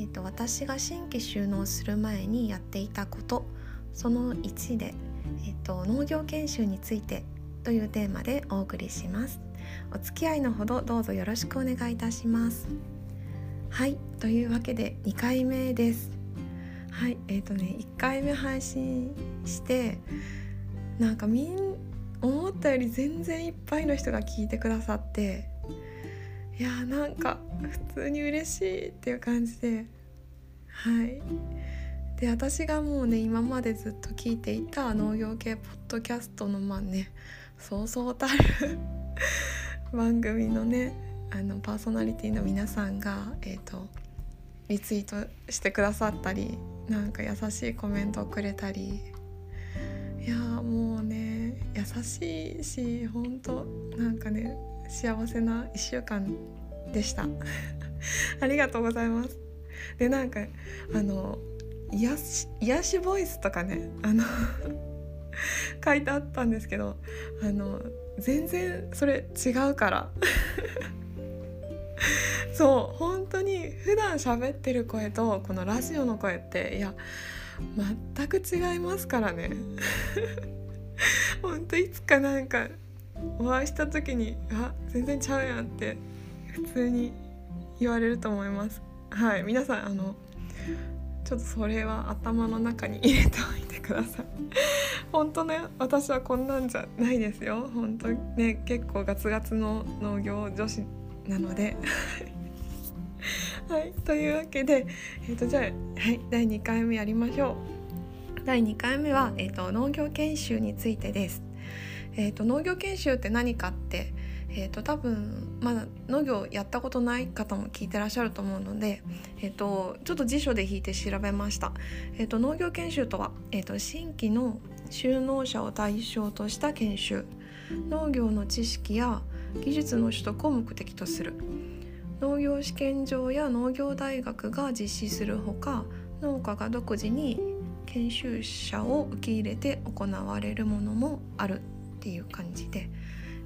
えーと、私が新規収納する前にやっていたことその1で、えーと、農業研修についてというテーマでお送りします。お付き合いのほどどうぞよろしくお願いいたします。はいというわけで2回目です。はいえーとね1回目配信してなんかみん思ったより全然いっぱいの人が聞いてくださっていやーなんか普通に嬉しいっていう感じではい。で私がもうね今までずっと聞いていた農業系ポッドキャストのまあねそうそうたる 番組のねあのパーソナリティの皆さんがえっ、ー、とリツイートしてくださったりなんか優しいコメントをくれたりいやもうね優しいし本当なんかね幸せな1週間でした。ありがとうございます。でなんかあの癒し癒しボイスとかねあの 書いてあったんですけどあの全然それ違うから。そう本当に普段喋ってる声とこのラジオの声っていや全く違いますからね。本当いつかなんかお会いした時に「あ全然ちゃうやん」って普通に言われると思います。はい皆さんあのちょっとそれは頭の中に入れておいてください。本当ね私はこんなんじゃないですよ。本当ね結構ガツガツの農業女子なので。はいというわけでえっ、ー、とじゃあはい第2回目やりましょう。第2回目は、えーと農業研修についてです。えーと、農業研修って何かって、えーと、多分まだ農業やったことない方も聞いてらっしゃると思うので、えーと、ちょっと辞書で引いて調べました。えー、と農業研修とは、えー、と新規の就農者を対象とした研修。農業の知識や技術の取得を目的とする。農業試験場や農業大学が実施するほか農家が独自に研修者を受け入れて行われるものもあるっていう感じで、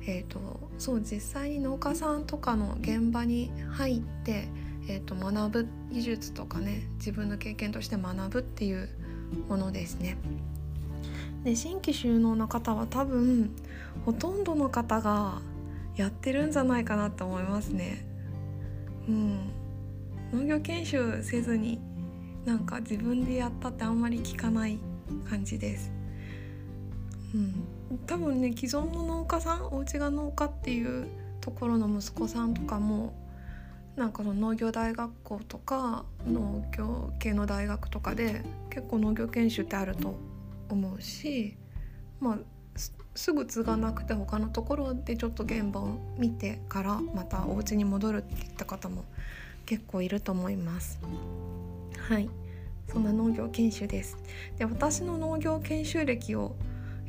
えーと、そう実際に農家さんとかの現場に入って、えーと、学ぶ技術とかね自分の経験として学ぶっていうものですね。で新規収納の方は多分ほとんどの方がやってるんじゃないかなと思いますね。うん、農業研修せずになんか自分でやったってあんまり聞かない感じです。うん、多分ね既存の農家さんお家が農家っていうところの息子さんとかもなんかその農業大学校とか農業系の大学とかで結構農業研修ってあると思うしまあすぐ継がなくて他のところでちょっと現場を見てからまたお家に戻るっていった方も結構いると思います。はいそんな農業研修ですで私の農業研修歴を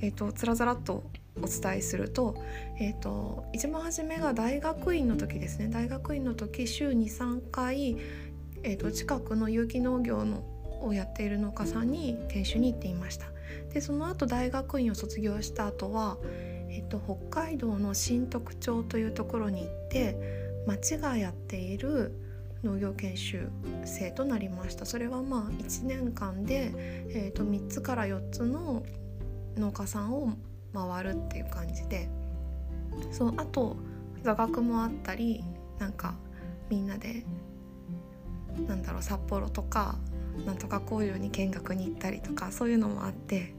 えーと、つらざらっとお伝えすると,、えーと、一番初めが大学院の時ですね。大学院の時週に3回、えーと、近くの有機農業のをやっている農家さんに研修に行っていました。でその後大学院を卒業した後は、えー、と北海道の新徳町というところに行って町がやっている農業研修生となりました。それはまあ1年間で、えー、と3つから4つの農家さんを回るっていう感じでそうあと座学もあったりなんかみんなでなんだろう札幌とかなんとか工場に見学に行ったりとかそういうのもあって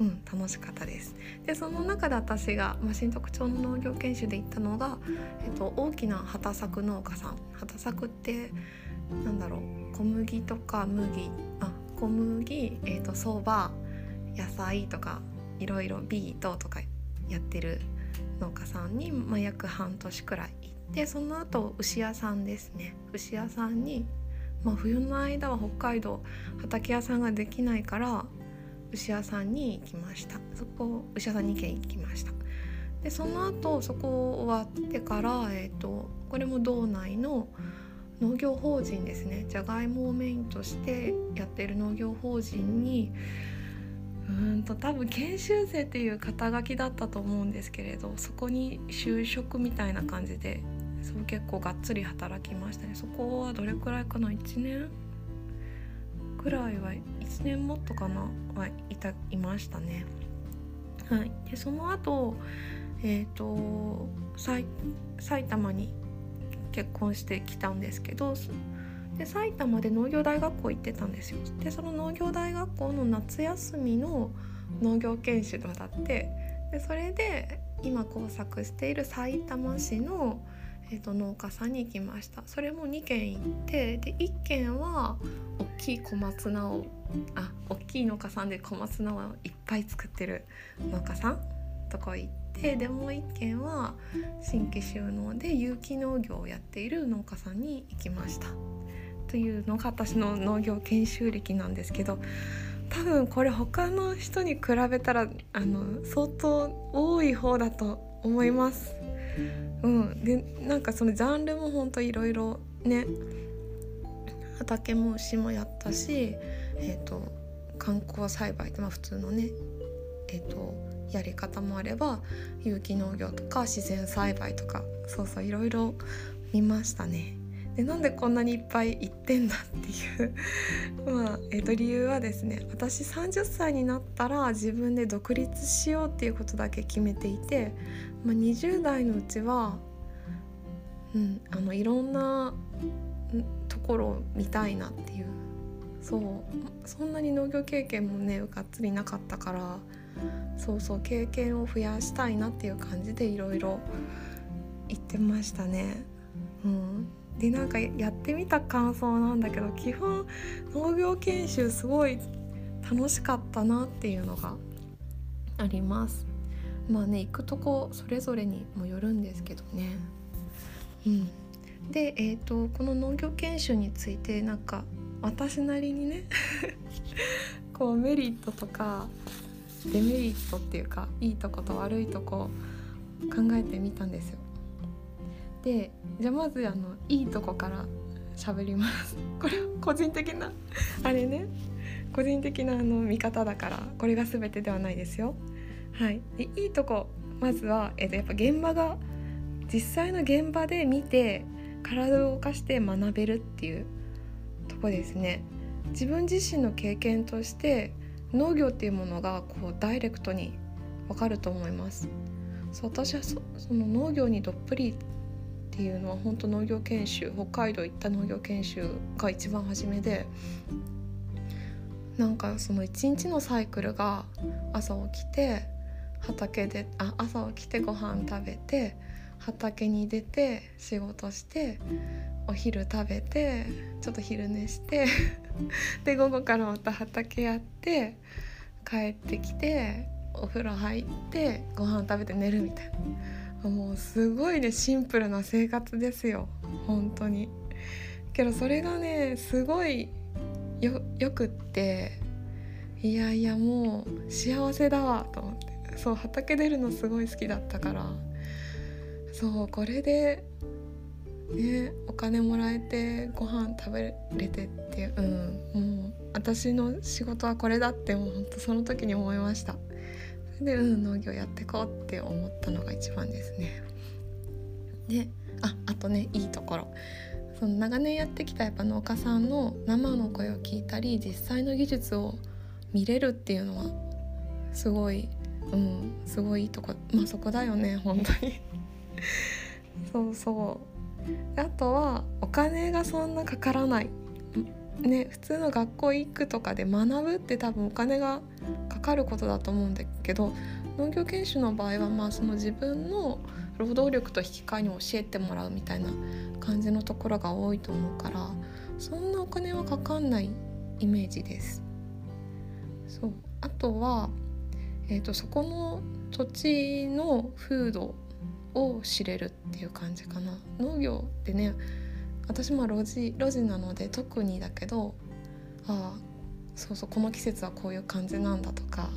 うん、楽しかったです。でその中で私が、まあ、新特徴の農業研修で行ったのが、えっと、大きな畑作農家さん畑作ってなんだろう小麦とか麦あ小麦、えっと、相場野菜とかいろいろビートとかやってる農家さんに、まあ、約半年くらい行ってその後牛屋さんですね。牛屋さんに、まあ、冬の間は北海道畑屋さんができないから牛屋さんに行きました。そこ牛屋さん2軒行きました。でその後そこ終わってから、えーと、これも道内の農業法人ですね。じゃがいもをメインとしてやってる農業法人にうんと多分研修生っていう肩書きだったと思うんですけれどそこに就職みたいな感じでそう結構がっつり働きましたね。そこはどれくらいかな？1年くらいは1年もっとかな？はいたいましたね。はい。でその後えっ、ー、と埼玉に結婚してきたんですけどで埼玉で農業大学校行ってたんですよでその農業大学校の夏休みの農業研修だってでそれで今工作している埼玉市の、えーと、農家さんに行きましたそれも2軒行ってで1軒は大きい小松菜をあ大きい農家さんで小松菜をいっぱい作ってる農家さんとこ行ってでもう1軒は新規収納で有機農業をやっている農家さんに行きました。というのが私の農業研修歴なんですけど多分これ他の人に比べたらあの相当多い方だと思います。うん、でなんかそのジャンルもほんといろいろね畑も牛もやったし、えーと、観光栽培って、まあ、普通のね、えーとやり方もあれば有機農業とか自然栽培とかそうそういろいろ見ましたね。でなんでこんなにいっぱい行ってんだっていう。まあ、えー、と理由はですね私30歳になったら自分で独立しようっていうことだけ決めていて、まあ、20代のうちは、うん、あのいろんなところを見たいなっていう。そうそんなに農業経験もねがっつりなかったからそうそう経験を増やしたいなっていう感じでいろいろ言ってましたね。うん。でなんかやってみた感想なんだけど基本農業研修すごい楽しかったなっていうのがあります。まあね行くとこそれぞれにもよるんですけどね。うん。でえーと、この農業研修についてなんか私なりにね こうメリットとかデメリットっていうかいいとこと悪いとこ考えてみたんですよ。でじゃあまずあのいいとこから喋ります。これは個人的なあれね。個人的なあの見方だからこれが全てではないですよ。はい。でいいとこまずは、えっと、やっぱ現場が実際の現場で見て体を動かして学べるっていうとこですね。自分自身の経験として農業っていうものがこうダイレクトにわかると思います。そう私はその農業にどっぷりっていうのは本当農業研修北海道行った農業研修が一番初めでなんかその一日のサイクルが朝起きて畑であ朝起きてご飯食べて畑に出て仕事してお昼食べてちょっと昼寝してで午後からまた畑やって帰ってきてお風呂入ってご飯食べて寝るみたいな。もうすごいねシンプルな生活ですよ。本当に。けどそれがねすごいよよくって。いやいやもう幸せだわと思って。そう畑出るのすごい好きだったから。そうこれでねお金もらえてご飯食べれてってう。ん。もう私の仕事はこれだってもうほんとその時に思いました。でうん農業やっていこうって思ったのが一番ですね。でああとねいいところ。その長年やってきたやっぱ農家さんの生の声を聞いたり実際の技術を見れるっていうのはすごいうんすごいいいとこまあそこだよね本当に。そうそう。あとはお金がそんなかからない。ね普通の学校行くとかで学ぶって多分お金がかかることだと思うんだけど農業研修の場合はまあその自分の労働力と引き換えに教えてもらうみたいな感じのところが多いと思うからそんなお金はかかんないイメージです。そうあとは、えーと、そこの土地の風土を知れるっていう感じかな。農業ってね私も路地路地なので特にだけどああそうそうこの季節はこういう感じなんだとか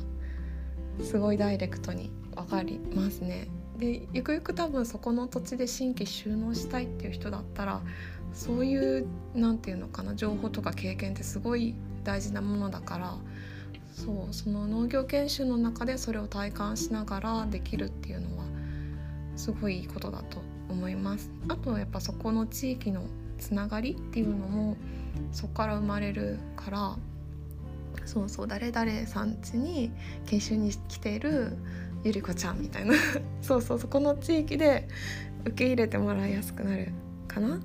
すごいダイレクトに分かりますね。でゆくゆく多分そこの土地で新規収納したいっていう人だったらそういう何て言うのかな情報とか経験ってすごい大事なものだからそうその農業研修の中でそれを体感しながらできるっていうのはすごいいいことだと思います。あとはやっぱそこの地域のつながりっていうのもそこから生まれるからそうそう誰々さん家に研修に来ているゆり子ちゃんみたいな。そうそうそこの地域で受け入れてもらいやすくなるかな。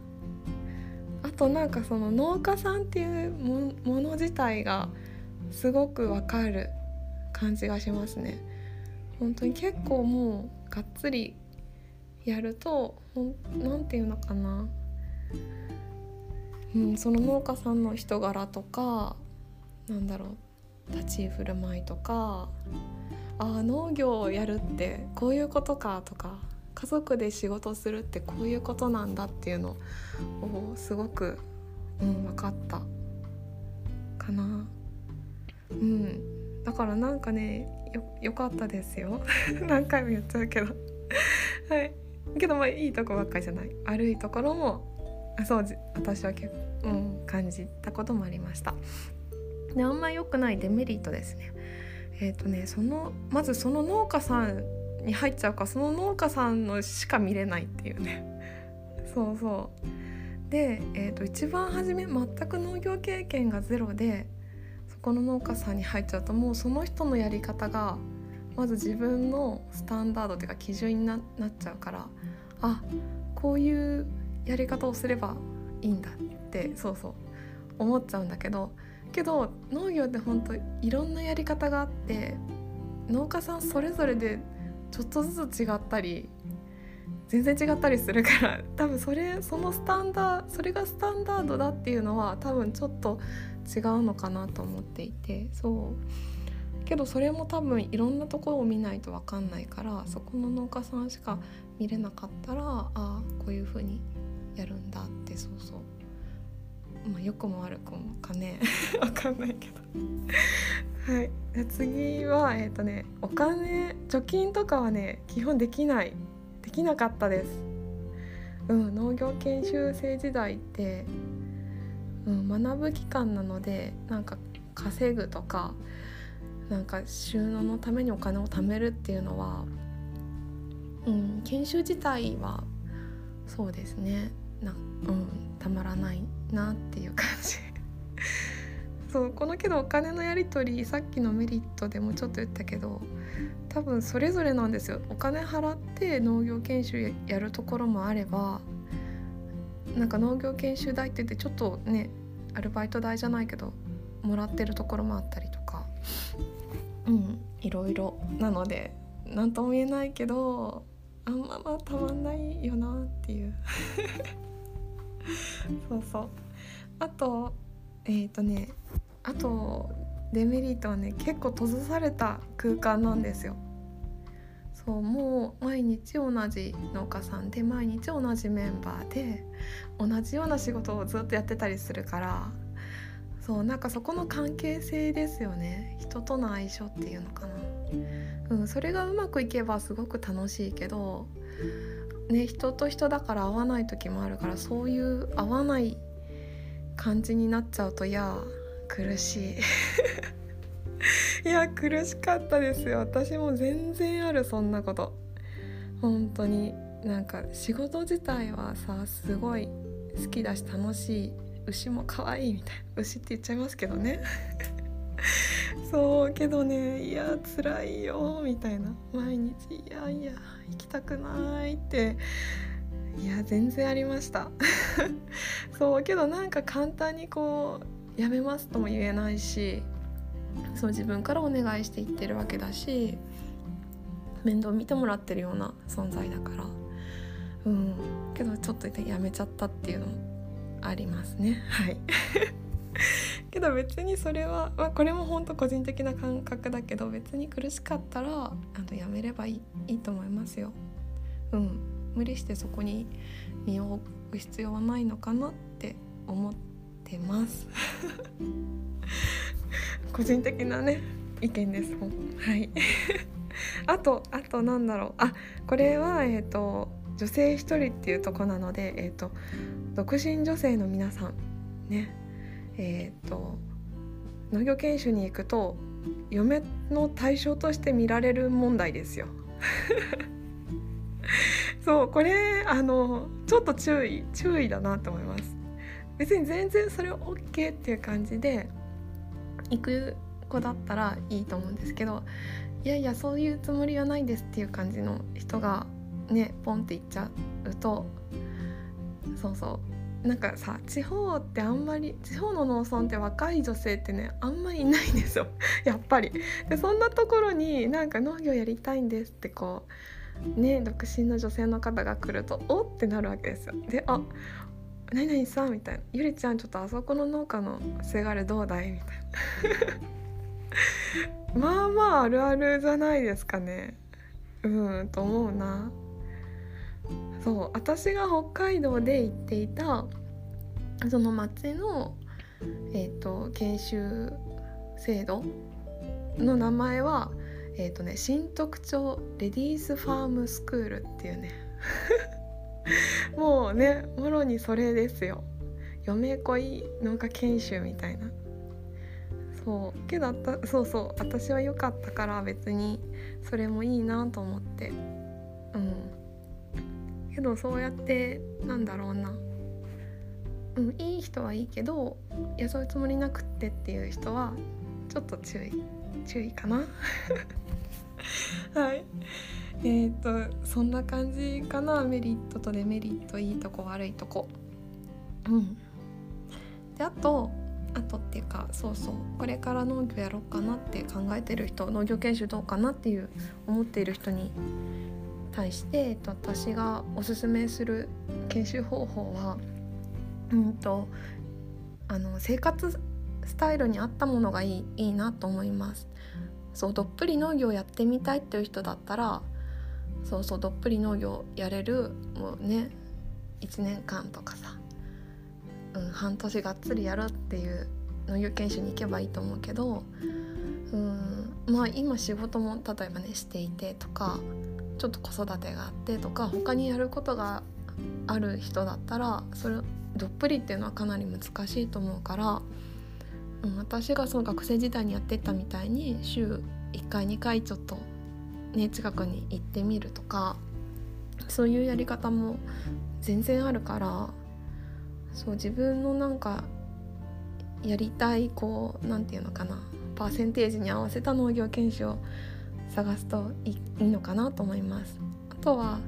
あとなんかその農家さんっていうもの自体がすごくわかる感じがしますね。本当に結構もうがっつりやると何て言うのかな、うん、その農家さんの人柄とかなんだろう。立ち居振る舞いとかああ農業をやるってこういうことかとか家族で仕事するってこういうことなんだっていうのをすごく、うん、分かったかな。うん、だからなんかねよよかったですよ。何回も言っちゃうけど。はい。けどまあいいとこばっかりじゃない。悪いところもそう私は結構、うん、感じたこともありました。であんま良くないデメリットですね。えっ、ー、とねそのまずその農家さんに入っちゃうかその農家さんのしか見れないっていうね。そうそう。で、えーと、一番初め全く農業経験がゼロでそこの農家さんに入っちゃうともうその人のやり方がまず自分のスタンダードっていうか基準になっちゃうからあこういうやり方をすればいいんだってそうそう思っちゃうんだけどけど農業って本当いろんなやり方があって農家さんそれぞれでちょっとずつ違ったり全然違ったりするから 多分それそのスタンダーそれがスタンダードだっていうのは多分ちょっと違うのかなと思っていてそう。けどそれも多分いろんなところを見ないと分かんないからそこの農家さんしか見れなかったらああこういう風にやるんだってそうそう。まあ良くも悪くもかね。わかんないけど。はい。次はえっ、ー、とねお金。貯金とかはね基本できない。できなかったです。うん。農業研修生時代って、うん、学ぶ期間なのでなんか稼ぐとかなんか収納のためにお金を貯めるっていうのは、うん、研修自体はそうですね。な、うん、たまらないなっていう感じ。そうこのけどお金のやり取りさっきのメリットでもちょっと言ったけど多分それぞれなんですよ。お金払って農業研修やるところもあればなんか農業研修代って言ってちょっとねアルバイト代じゃないけどもらってるところもあったりとか。うん。いろいろ。なので何とも言えないけどあんままたまんないよなっていう。そうそう。あとえっ、ー、とねあとデメリットはね結構閉ざされた空間なんですよ。そうもう毎日同じ農家さんで毎日同じメンバーで同じような仕事をずっとやってたりするからそうなんかそこの関係性ですよね。人との相性っていうのかな、うん、それがうまくいけばすごく楽しいけどね人と人だから合わない時もあるからそういう合わない感じになっちゃうといや苦しい。いや苦しかったですよ。私も全然あるそんなこと。本当になんか仕事自体はさすごい好きだし楽しい。牛も可愛いみたいな牛って言っちゃいますけどね。そうけどねいや辛いよみたいな。毎日いやいや行きたくないって。いや全然ありました。そうけどなんか簡単にこうやめますとも言えないしそう自分からお願いしていってるわけだし面倒見てもらってるような存在だから。うん。けどちょっとやめちゃったっていうのもありますね。はい。けど別にそれは、まあ、これも本当個人的な感覚だけど別に苦しかったらあのやめればいいいいと思いますよ。うん。無理してそこに身を置く必要はないのかなって思ってます。個人的なね意見ですはい。あとあとなんだろう。あこれはえっ、ー、と女性一人っていうとこなのでえっ、ー、と独身女性の皆さんね。えっ、ー、と農業研修に行くと嫁の対象として見られる問題ですよ。そうこれあのちょっと注意注意だなと思います。別に全然それ OK っていう感じで行く子だったらいいと思うんですけどいやいやそういうつもりはないですっていう感じの人がねポンって言っちゃうとそうそうなんかさ地方ってあんまり地方の農村って若い女性ってねあんまりいないんですよ やっぱり。でそんなところになんか農業やりたいんですってこうね独身の女性の方が来るとおってなるわけですよ。であ何々さんみたいな「ゆりちゃんちょっとあそこの農家のせがれどうだい?」みたいな まあまああるあるじゃないですかねうんと思うなそう私が北海道で行っていたその町のえ、ー、と研修制度の名前はえ、ー、とね新特徴レディースファームスクールっていうね。もうねもろにそれですよ。嫁恋農家研修みたいな。そうけどそうそう私は良かったから別にそれもいいなと思って。うん。けどそうやってなんだろうな。うんいい人はいいけどいやそういうつもりなくってっていう人はちょっと注意注意かな。はい。えっ、とそんな感じかな。メリットとデメリットいいとこ悪いとこ。うん。であとあとっていうかそうそう。これから農業やろうかなって考えてる人農業研修どうかなっていう思っている人に対して、えっと、私がおすすめする研修方法はうんとあの生活スタイルに合ったものがいいいいなと思います。そうどっぷり農業やってみたいっていう人だったらそうそうどっぷり農業やれるもうね1年間とかさ、うん、半年がっつりやるっていう農業研修に行けばいいと思うけどうんまあ今仕事も例えばねしていてとかちょっと子育てがあってとか他にやることがある人だったらそれどっぷりっていうのはかなり難しいと思うから、私がその学生時代にやってたみたいに週1回2回ちょっとね近くに行ってみるとかそういうやり方も全然あるからそう自分のなんかやりたいこう何て言うのかなパーセンテージに合わせた農業研修を探すといいのかなと思います。あとは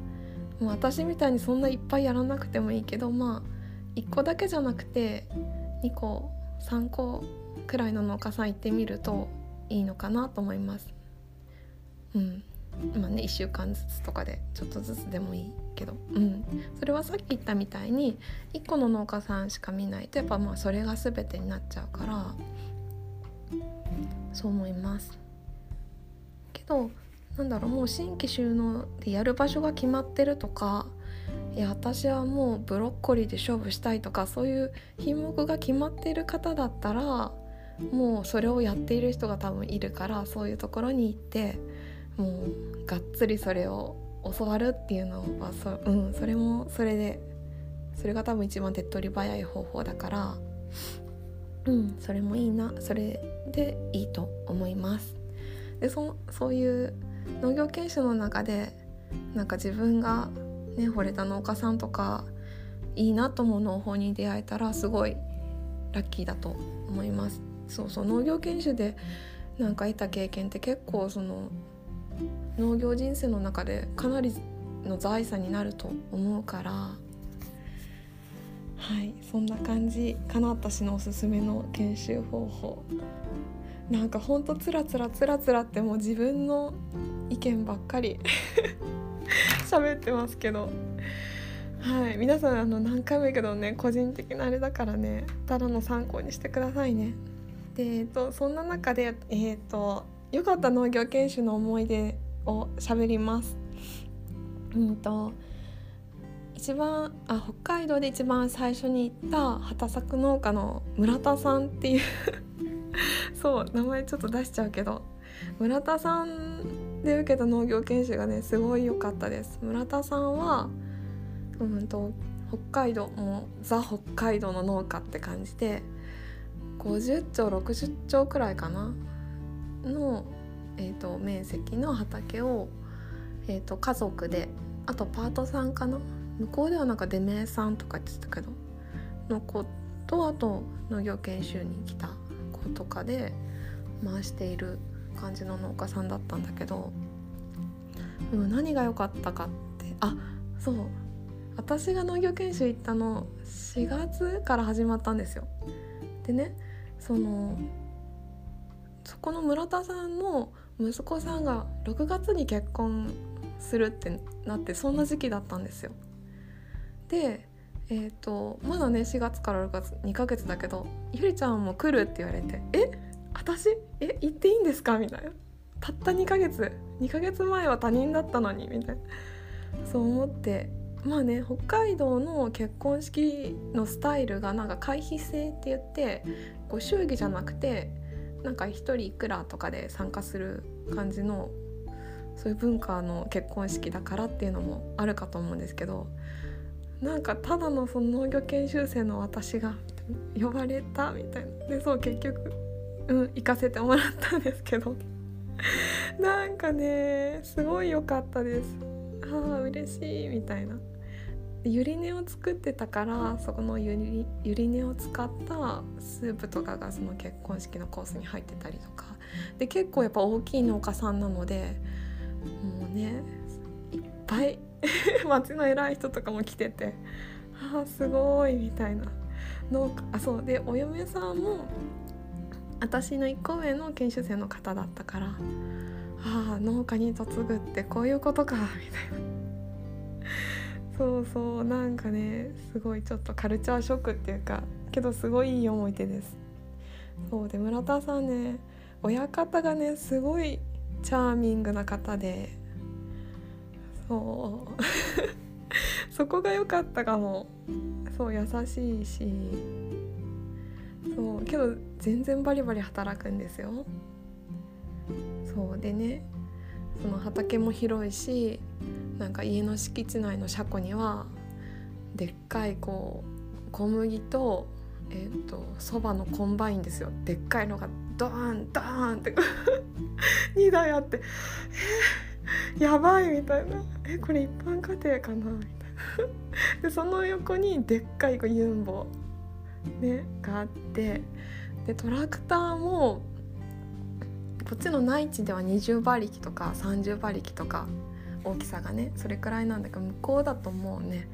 もう私みたいにそんないっぱいやらなくてもいいけどまあ1個だけじゃなくて2個3個くらいの農家さん行ってみるといいのかなと思います。うん、まあね1週間ずつとかでちょっとずつでもいいけど、うん、それはさっき言ったみたいに1個の農家さんしか見ないとやっぱまあそれが全てになっちゃうからそう思います。けどなんだろうもう新規収納でやる場所が決まってるとかいや私はもうブロッコリーで勝負したいとかそういう品目が決まっている方だったらもうそれをやっている人が多分いるからそういうところに行ってもうがっつりそれを教わるっていうのはそ,、うん、それもそれでそれが多分一番手っ取り早い方法だからうんそれもいいなそれでいいと思います。でそそういう農業研修の中でなんか自分がね惚れた農家さんとかいいなと思う農法に出会えたらすごいラッキーだと思います。そうそう農業研修でなんか得た経験って結構その農業人生の中でかなりの財産になると思うからはいそんな感じかな私のおすすめの研修方法なんかほんとつらつらつらつらってもう自分の意見ばっかり 喋ってますけど。はい。皆さんあの何回も言うけどね個人的なあれだからねただの参考にしてくださいね。で、えっと、そんな中でえっ、と良かった農業研修の思い出を喋ります。うんと一番あ北海道で一番最初に行った畑作農家の村田さんっていうそう名前ちょっと出しちゃうけど。村田さんで受けた農業研修がねすごい良かったです。村田さんはうんと北海道もうザ北海道の農家って感じで50兆60兆くらいかな？の、えーと、面積の畑を、えーと、家族であとパートさんかな？向こうではなんか出名さんとか言ってたけどの子とあと農業研修に来たとかで回している感じの農家さんだったんだけど、何が良かったかってあそう私が農業研修行ったの4月から始まったんですよ。でねそのそこの村田さんの息子さんが6月に結婚するってなってそんな時期だったんですよ。でえーと、まだね4月から6月2ヶ月だけど「ゆりちゃんも来る?」って言われて「え私？え行っていいんですか?」みたいなたった2ヶ月2ヶ月前は他人だったのにみたいなそう思ってまあね北海道の結婚式のスタイルがなんか回避制って言ってご祝儀じゃなくてなんか1人いくらとかで参加する感じのそういう文化の結婚式だからっていうのもあるかと思うんですけどなんかただのその農業研修生の私が呼ばれたみたいな。でそう結局うん行かせてもらったんですけど。なんかねすごい良かったです。ああ嬉しいみたいな。ゆり根を作ってたからそこのゆりゆり根を使ったスープとかがその結婚式のコースに入ってたりとか。で結構やっぱ大きい農家さんなのでもうねいっぱい 町の偉い人とかも来ててああすごいみたいな。農家あそう。でお嫁さんも私の1個上の研修生の方だったからああ農家に嫁ぐってこういうことかみたいな。そうそうなんかねすごいちょっとカルチャーショックっていうかけどすごいいい思い出です。そう。で村田さんね親方がねすごいチャーミングな方でそう。そこが良かったかも。そう優しいし。そう。けど全然バリバリ働くんですよ。そう。でねその畑も広いしなんか家の敷地内の車庫にはでっかいこう小麦とえーと、そばのコンバインですよ。でっかいのがドーンドーンって2 台あって。えー、やばいみたいなえこれ一般家庭かな？みたいな。でその横にでっかいユンボ、ね、があって。でトラクターもこっちの内地では20馬力とか30馬力とか大きさがねそれくらいなんだけど向こうだともうね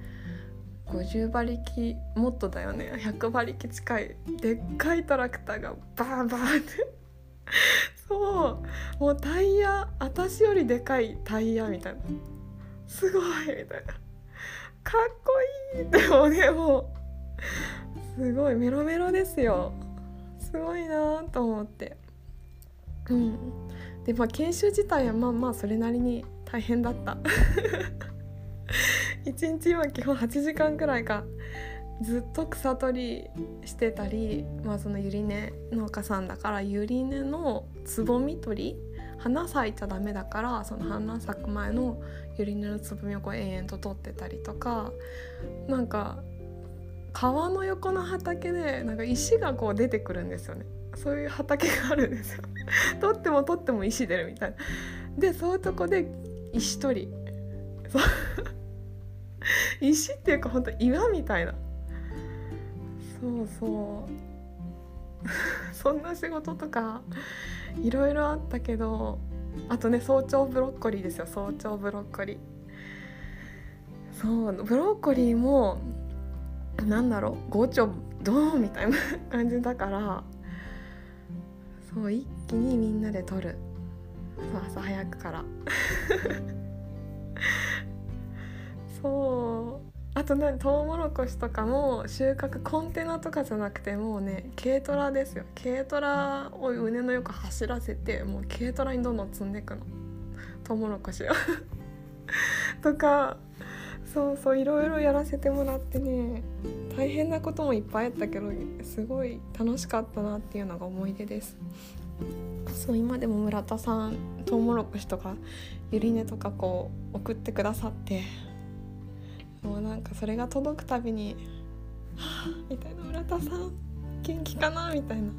50馬力もっとだよね。100馬力近いでっかいトラクターがバーンバーンって。そう。もうタイヤ私よりでかいタイヤみたいな。すごいみたいな。かっこいいでもねもう。すごいメロメロですよ。すごいなと思って。うん。でまあ研修自体はまあまあそれなりに大変だった。一日今基本8時間くらいか。ずっと草取りしてたり、まあ、そのゆり根農家さんだからゆり根のつぼみ取り花咲いちゃダメだからその花咲く前のゆり根のつぼみをこう延々と取ってたりとかなんか川の横の畑でなんか石がこう出てくるんですよね。そういう畑があるんですよ。取っても取っても石出るみたいな。でそういうとこで石取り。石っていうか本当岩みたいな。そうそう。そんな仕事とかいろいろあったけどあとね早朝ブロッコリーですよ。早朝ブロッコリー。そうブロッコリーもなんだろう。5丁ドーンみたいな感じだから。そう一気にみんなで取る。朝早くから。そう。あとねトウモロコシとかも収穫コンテナとかじゃなくてもうね軽トラですよ。軽トラを畝の横走らせてもう軽トラにどんどん積んでいくの。トウモロコシを。とかそうそういろいろやらせてもらってね大変なこともいっぱいあったけどすごい楽しかったなっていうのが思い出です。そう今でも村田さんトウモロコシとかゆり根とかこう送ってくださって。もうなんかそれが届くたびに「はあ」みたいな「村田さん元気かな?」みたいな。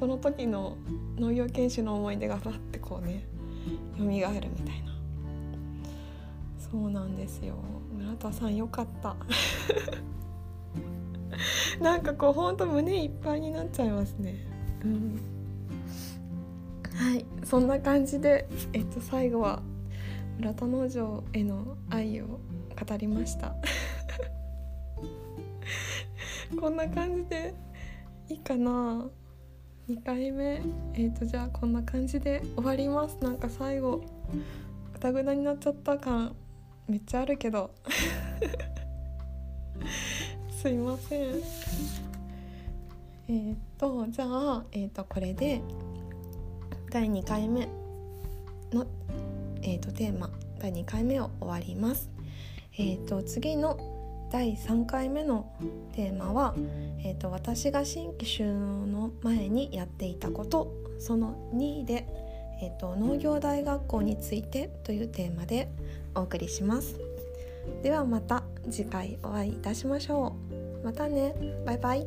その時の農業研修の思い出がバッてこうね蘇るみたいな。そうなんですよ。村田さんよかった。なんかこうほんと胸いっぱいになっちゃいますね。うん。はい。そんな感じでえっと最後は村田農場への愛を語りました。こんな感じでいいかな。2回目。えっ、ー、とじゃあこんな感じで終わります。なんか最後グダグダになっちゃった感めっちゃあるけど。すいません。えっ、ー、とじゃあ、えーと、これで第2回目の、えーと、テーマ第2回目を終わります。えーと、次の第3回目のテーマは、えーと、私が新規収納の前にやっていたことその2で、えーと農業大学校についてというテーマでお送りします。ではまた次回お会いいたしましょう。またねバイバイ